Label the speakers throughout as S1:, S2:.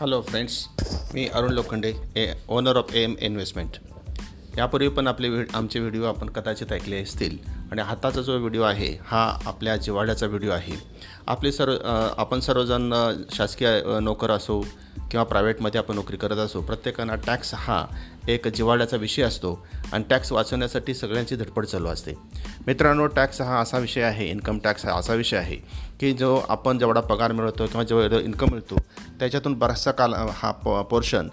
S1: Hello friends me Arun Lokhande a owner of M investment यापूर्वी पण आपले व्हिड आमचे व्हिडिओ आपण कदाचित ऐकले असतील. आणि हाताचा जो व्हिडिओ आहे हा आपल्या जिवाड्याचा व्हिडिओ आहे. आपले सर्व आपण सर्वजण शासकीय नोकर असो किंवा प्रायव्हेटमध्ये आपण नोकरी करत असो प्रत्येकांना टॅक्स हा एक जिवाळ्याचा विषय असतो आणि टॅक्स वाचवण्यासाठी सगळ्यांची धडपड चालू असते. मित्रांनो टॅक्स हा असा विषय आहे इन्कम टॅक्स हा असा विषय आहे की जो आपण जेवढा पगार मिळवतो किंवा जेवढं इन्कम मिळतो त्याच्यातून बराचसा काल हा प पोर्शन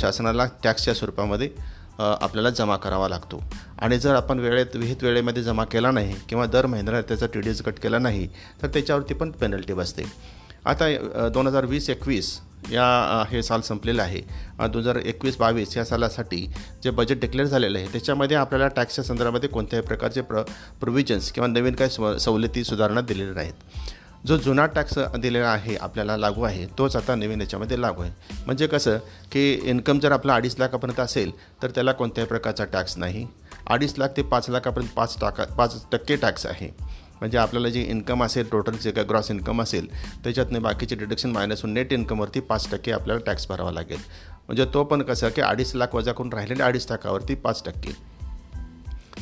S1: शासनाला टॅक्सच्या स्वरूपामध्ये आपल्याला जमा करावा लागतो. आणि जर आपण वेळेत विहित वेळेमध्ये जमा केला नाही किंवा दर महिन्याला त्याचा टी डी एस कट केला नाही तर त्याच्यावरती पण पेनल्टी बसते. आता दोन हजार वीस एकवीस या हे साल संपलेलं आहे. दोन हजार एकवीस बावीस या सालासाठी जे बजेट डिक्लेअर झालेलं आहे त्याच्यामध्ये आपल्याला टॅक्सच्या संदर्भामध्ये कोणत्याही प्रकारचे प्र प्रोव्हिजन्स किंवा नवीन काही स्व सवलती सुधारणा दिलेल्या नाहीत. जो जुना टॅक्स दिलेला आहे आपल्याला लागू आहे तोच आता नवीन याच्यामध्ये लागू आहे. म्हणजे कसं की इन्कम जर आपला अडीच लाखापर्यंत असेल तर त्याला कोणत्याही प्रकारचा टॅक्स नाही. अडीच लाख ते पाच लाखापर्यंत पाच टाका पाच टक्के टॅक्स आहे. म्हणजे आपल्याला जे इन्कम असेल टोटल जे काय ग्रॉस इन्कम असेल त्याच्यातने बाकीचे डिडक्शन मायनस होऊन नेट इन्कमवरती पाच टक्के आपल्याला टॅक्स भरावा लागेल. म्हणजे तो पण कसं की अडीच लाख वजा करून राहिलेले अडीच लाखावरती पाच टक्के.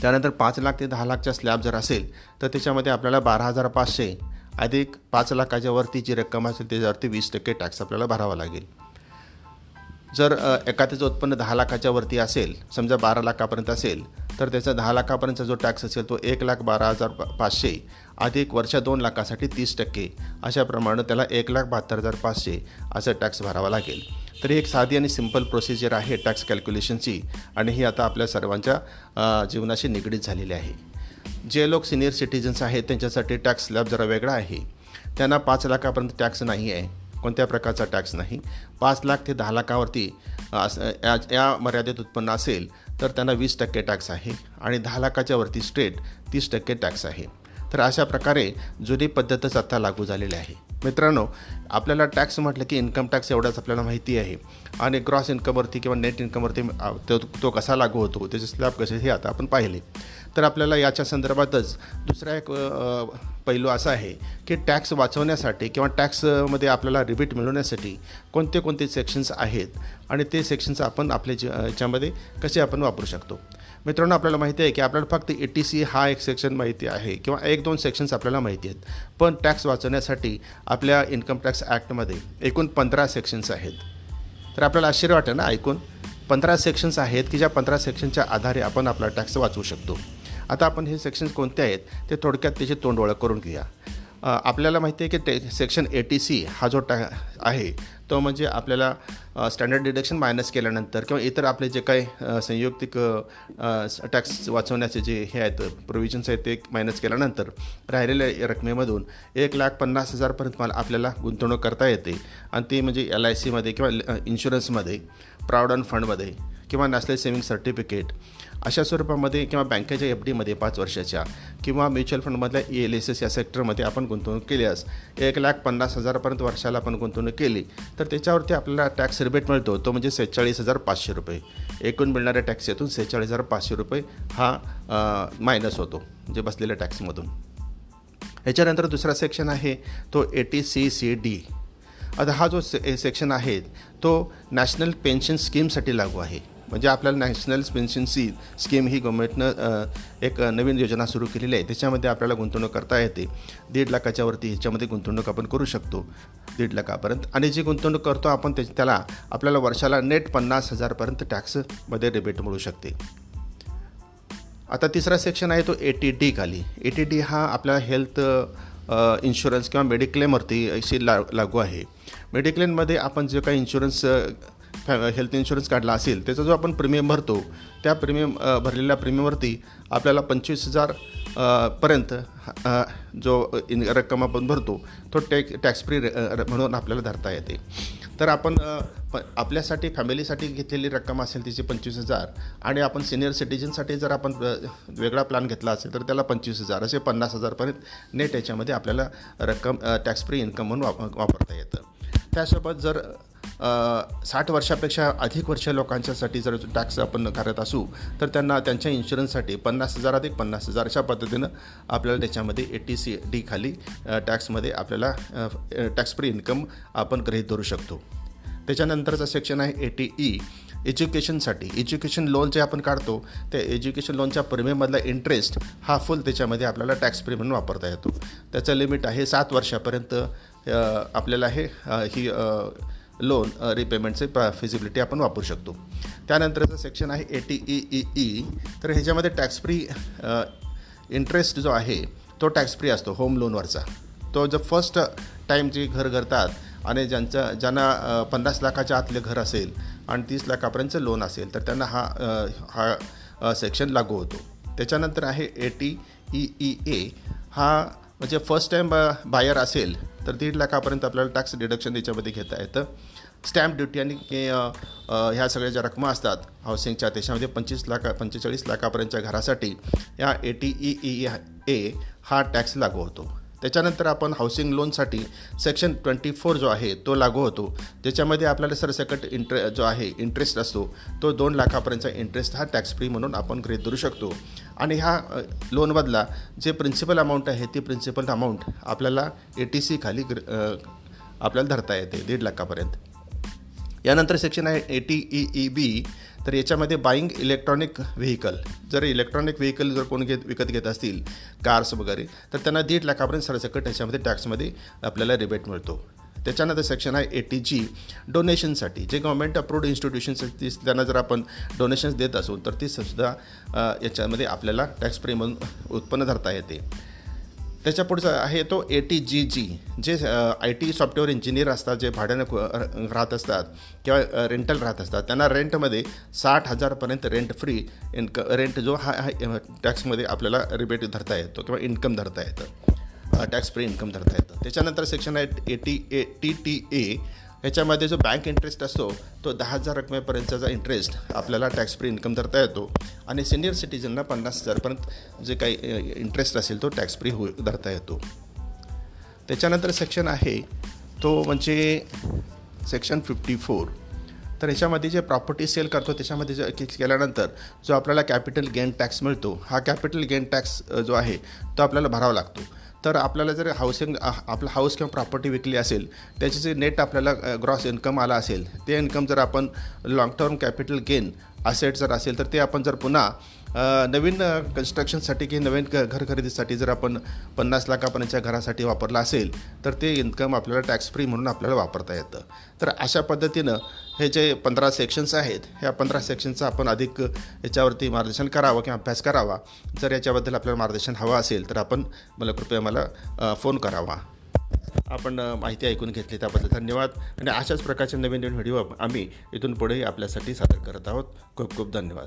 S1: त्यानंतर पाच लाख ते दहा लाखच्या स्लॅब जर असेल तर त्याच्यामध्ये आपल्याला बारा हजार पाचशे अधिक पाच लाखाच्या वरती जी रक्कम असेल त्याच्यावरती वीस टक्के टॅक्स आपल्याला भरावा लागेल. जर एखाद्याचं उत्पन्न दहा लाखाच्या वरती असेल समजा बारा लाखापर्यंत असेल तर त्याचा दहा लाखापर्यंतचा जो टॅक्स असेल तो एक लाख बारा हजार पाचशे अधिक वर्षा दोन लाखासाठी तीस टक्के अशाप्रमाणे त्याला एक लाख बहात्तर हजार पाचशे असं टॅक्स भरावा लागेल. तर ही एक साधी आणि सिंपल प्रोसिजर आहे टॅक्स कॅल्क्युलेशनची आणि ही आता आपल्या सर्वांच्या जीवनाशी निगडीत झालेली आहे. जे लोक सिनियर सिटिझन्स आहेत त्यांच्यासाठी टॅक्स स्लॅब जरा वेगळा आहे. त्यांना पाच लाखापर्यंत टॅक्स नाही आहे. कोणत्या प्रकारचा टॅक्स नाही. पाच लाख ते दहा लाखावरती असं- या या मर्यादित उत्पन्न असेल तर त्यांना वीस टक्के टॅक्स आहे आणि दहा लाखाच्या वरती स्ट्रेट तीस टक्के टॅक्स आहे. तर अशा प्रकारे जुनी पद्धतच आता लागू झालेली आहे. मित्रांनो आपल्याला टॅक्स म्हटलं की इन्कम टॅक्स एवढाच आपल्याला माहिती आहे. आणि ग्रॉस इन्कमवरती किंवा नेट इन्कमवरती तो तो कसा लागू होतो त्याचे स्लॅब कसे हे आता आपण पाहिले. तर आपल्याला याच्या संदर्भातच दुसरा एक पैलू असा आहे की टॅक्स वाचवण्यासाठी किंवा टॅक्समध्ये आपल्याला रिबीट मिळवण्यासाठी कोणते कोणते सेक्शन्स आहेत आणि ते सेक्शन्स आपण आपल्या जी याच्यामध्ये कसे आपण वापरू शकतो. मित्रांनो आपल्याला माहिती आहे की आपल्याला फक्त ए टी सी हा एक सेक्शन माहिती आहे किंवा एक दोन सेक्शन्स आपल्याला माहिती आहेत. पण टॅक्स वाचवण्यासाठी आपल्या इन्कम टॅक्स ॲक्टमध्ये एकूण पंधरा सेक्शन्स आहेत. तर आपल्याला आश्चर्य वाटतं ना ऐकून? पंधरा सेक्शन्स आहेत की ज्या पंधरा सेक्शनच्या आधारे आपण आपला टॅक्स वाचवू शकतो? आता आपण हे सेक्शन्स कोणते आहेत ते थोडक्यात त्याची तोंड ओळख करून घेऊया. आपल्याला माहिती आहे की ते सेक्शन ए टी सी हा जो टॅ आहे तो म्हणजे आपल्याला स्टँडर्ड डिडक्शन मायनस केल्यानंतर किंवा इतर आपले जे काही संयुक्तिक टॅक्स वाचवण्याचे जे हे आहेत प्रोव्हिजन्स आहेत ते मायनस केल्यानंतर राहिलेल्या रकमेमधून एक लाख पन्नास हजारपर्यंत मला आपल्याला गुंतवणूक करता येते. आणि ती म्हणजे एल आय सीमध्ये किंवा इन्शुरन्समध्ये प्रॉव्हिडंट फंडमध्ये किंवा नॅशनल सेव्हिंग सर्टिफिकेट अशा स्वरूपामध्ये किंवा बँकेच्या एफ डीमध्ये पाच वर्षाच्या किंवा म्युच्युअल फंडमधल्या ई एल एस एस या सेक्टरमध्ये आपण गुंतवणूक केल्यास एक लाख पन्नास हजारपर्यंत वर्षाला आपण गुंतवणूक केली तर त्याच्यावरती आपल्याला टॅक्स रिबेट मिळतो तो म्हणजे सेहेचाळीस हजार पाचशे रुपये. एकूण मिळणाऱ्या टॅक्स यातून सेहेचाळीस हजार पाचशे रुपये हा मायनस होतो म्हणजे बसलेल्या टॅक्समधून. ह्याच्यानंतर दुसरा सेक्शन आहे तो eighty C C D आता हा जो से सेक्शन आहे तो नॅशनल पेन्शन स्कीमसाठी लागू आहे. म्हणजे आपल्याला नॅशनल पेन्शन सी स्कीम ही गव्हर्मेंटनं एक नवीन योजना सुरू केलेली आहे. त्याच्यामध्ये आपल्याला गुंतवणूक करता येते. दीड लाखाच्या वरती ह्याच्यामध्ये गुंतवणूक आपण करू शकतो. दीड लाखापर्यंत. आणि जी गुंतवणूक करतो आपण त्या त्याला आपल्याला वर्षाला नेट पन्नास हजारपर्यंत टॅक्समध्ये रिबेट मिळू शकते. आता तिसरा सेक्शन आहे तो ए टी डी खाली. ए टी डी हा आपल्या हेल्थ इन्शुरन्स किंवा मेडिक्लेमवरती अशी ला लागू आहे. मेडिक्लेममध्ये आपण जे काही इन्शुरन्स हेल्थ इन्शुरन्स काढला असेल त्याचा जो आपण प्रीमियम भरतो त्या प्रीमियम भरलेल्या प्रीमियमवरती आपल्याला पंचवीस हजार पर्यंत जो इन रक्कम आपण भरतो तो टॅक्स टॅक्स फ्री म्हणून आपल्याला धरता येते. तर आपण प आपल्यासाठी फॅमिलीसाठी घेतलेली रक्कम असेल तिची पंचवीस हजार आणि आपण सिनियर सिटीजनसाठी जर आपण वेगळा प्लॅन घेतला असेल तर त्याला पंचवीस हजार असे पन्नास हजारपर्यंत नेट याच्यामध्ये आपल्याला रक्कम टॅक्स फ्री इन्कम म्हणून वाप वापरता येतं. त्यासोबत जर साठ वर्षापेक्षा अधिक वर्ष लोकांच्यासाठी जर टॅक्स आपण करत असू तर त्यांना त्यांच्या इन्शुरन्ससाठी पन्नास हजार अधिक पन्नास हजार अशा पद्धतीनं आपल्याला त्याच्यामध्ये ए टी सी डी खाली टॅक्समध्ये आपल्याला टॅक्स फ्री इन्कम आपण गृहीत धरू शकतो. त्याच्यानंतरचं सेक्शन आहे ए टी ई एज्युकेशनसाठी. एज्युकेशन लोन जे आपण काढतो त्या एज्युकेशन लोनच्या प्रीमियममधला इंटरेस्ट हा फुल त्याच्यामध्ये आपल्याला टॅक्स फ्री म्हणून वापरता येतो. त्याचं लिमिट आहे सात वर्षापर्यंत आपल्याला हे ही लोन रिपेमेंटचे फिजिबिलिटी आपण वापरू शकतो. त्यानंतरचं सेक्शन आहे eighty E E E तर ह्याच्यामध्ये टॅक्स फ्री इंटरेस्ट जो आहे तो टॅक्स फ्री असतो होम लोनवरचा तो जो फर्स्ट टाईम जे घर करतात आणि ज्यांचं ज्यांना uh, पन्नास लाखाच्या आतले घर असेल आणि तीस लाखापर्यंतचं लोन असेल तर त्यांना हा uh, हा uh, सेक्शन लागू होतो. त्याच्यानंतर आहे eighty E E A हा म्हणजे फर्स्ट टाईम बायर असेल तर दीड लाखापर्यंत आपल्याला टॅक्स डिडक्शन त्याच्यामध्ये घेता येतं. स्टॅम्प ड्युटी आणि ह्या सगळ्या ज्या रकमा असतात हाऊसिंगच्या त्याच्यामध्ये पंचवीस लाखा पंचेचाळीस लाखापर्यंतच्या घरासाठी या eighty E E A हा टॅक्स लागू होतो. त्याच्यानंतर आपण हाऊसिंग लोनसाठी सेक्शन ट्वेंटी फोर जो आहे तो लागू होतो. त्याच्यामध्ये आपल्याला सरसकट इंट्रे जो आहे इंटरेस्ट असतो तो दोन लाखापर्यंतचा इंटरेस्ट हा टॅक्स फ्री म्हणून आपण गृहीत धरू शकतो. आणि ह्या लोनमधला जे प्रिन्सिपल अमाऊंट आहे ती प्रिन्सिपल अमाऊंट आपल्याला ए टी सी खाली ग्र- आपल्याला धरता येते दीड लाखापर्यंत. यानंतर सेक्शन आहे eighty E E B तर याच्यामध्ये बाईंग इलेक्ट्रॉनिक व्हेकल जर इलेक्ट्रॉनिक व्हेकल जर कोण घेत विकत घेत असतील कार्स वगैरे तर त्यांना दीड लाखापर्यंत सरसकट याच्यामध्ये टॅक्समध्ये आपल्याला रिबेट मिळतो. त्याच्यानंतर सेक्शन आहे ए टी जी डोनेशनसाठी जे गव्हर्मेंट अप्रूव्ड इन्स्टिट्यूशन्स आहेत ती त्यांना जर आपण डोनेशन्स देत असू तर ती सुद्धा याच्यामध्ये आपल्याला टॅक्स फ्री म्हणून उत्पन्न धरता येते. त्याच्या पुढचा आहे तो ए टी जी जी जे आय टी सॉफ्टवेअर इंजिनियर असतात जे भाड्यानं राहत असतात किंवा रेंटल राहत असतात त्यांना रेंटमध्ये साठ हजारपर्यंत रेंट फ्री इन्क रेंट जो हा हा टॅक्समध्ये आपल्याला रिबेट धरता येतो किंवा इन्कम धरता येतं. टॅक्स फ्री इन्कम धरता येतं. त्याच्यानंतर सेक्शन आहे eighty A T T A ह्याच्यामध्ये जो बँक इंटरेस्ट असतो तो दहा हजार रकमेपर्यंतचा इंटरेस्ट आपल्याला टॅक्स फ्री इन्कम धरता येतो. आणि सिनियर सिटीजनला पन्नास हजारपर्यंत जे काही इंटरेस्ट असेल तो टॅक्स फ्री हो धरता येतो. त्याच्यानंतर सेक्शन आहे तो म्हणजे सेक्शन फिफ्टी फोर तर ह्याच्यामध्ये जे प्रॉपर्टी सेल करतो त्याच्यामध्ये जे केल्यानंतर जो आपल्याला कॅपिटल गेन टॅक्स मिळतो हा कॅपिटल गेन टॅक्स जो आहे तो आपल्याला भरावा लागतो. तर आपल्याला जर हाऊसिंग आपलं हाऊस किंवा प्रॉपर्टी विकली असेल त्याचे जे नेट आपल्याला ग्रॉस इन्कम आला असेल ते इन्कम जर आपण long term capital gain asset जर असेल तर ते आपण जर पुन्हा नवीन कन्स्ट्रक्शनसाठी की नवीन क- घर खरेदीसाठी जर आपण पन्नास लाखापर्यंतच्या घरासाठी वापरला असेल तर ते इन्कम आपल्याला टॅक्स फ्री म्हणून आपल्याला वापरता येतं. तर अशा पद्धतीनं हे जे पंधरा सेक्शन्स आहेत ह्या पंधरा सेक्शनचा आपण अधिक याच्यावरती मार्गदर्शन करावं किंवा अभ्यास करावा. जर याच्याबद्दल आपल्याला मार्गदर्शन हवं असेल तर आपण मला कृपया मला फोन करावा. आपण माहिती ऐकून घेतली त्याबद्दल धन्यवाद. आणि अशाच प्रकारचे नवीन नवीन व्हिडिओ आम्ही इथून पुढेही आपल्यासाठी सादर करत आहोत. खूप खूप धन्यवाद.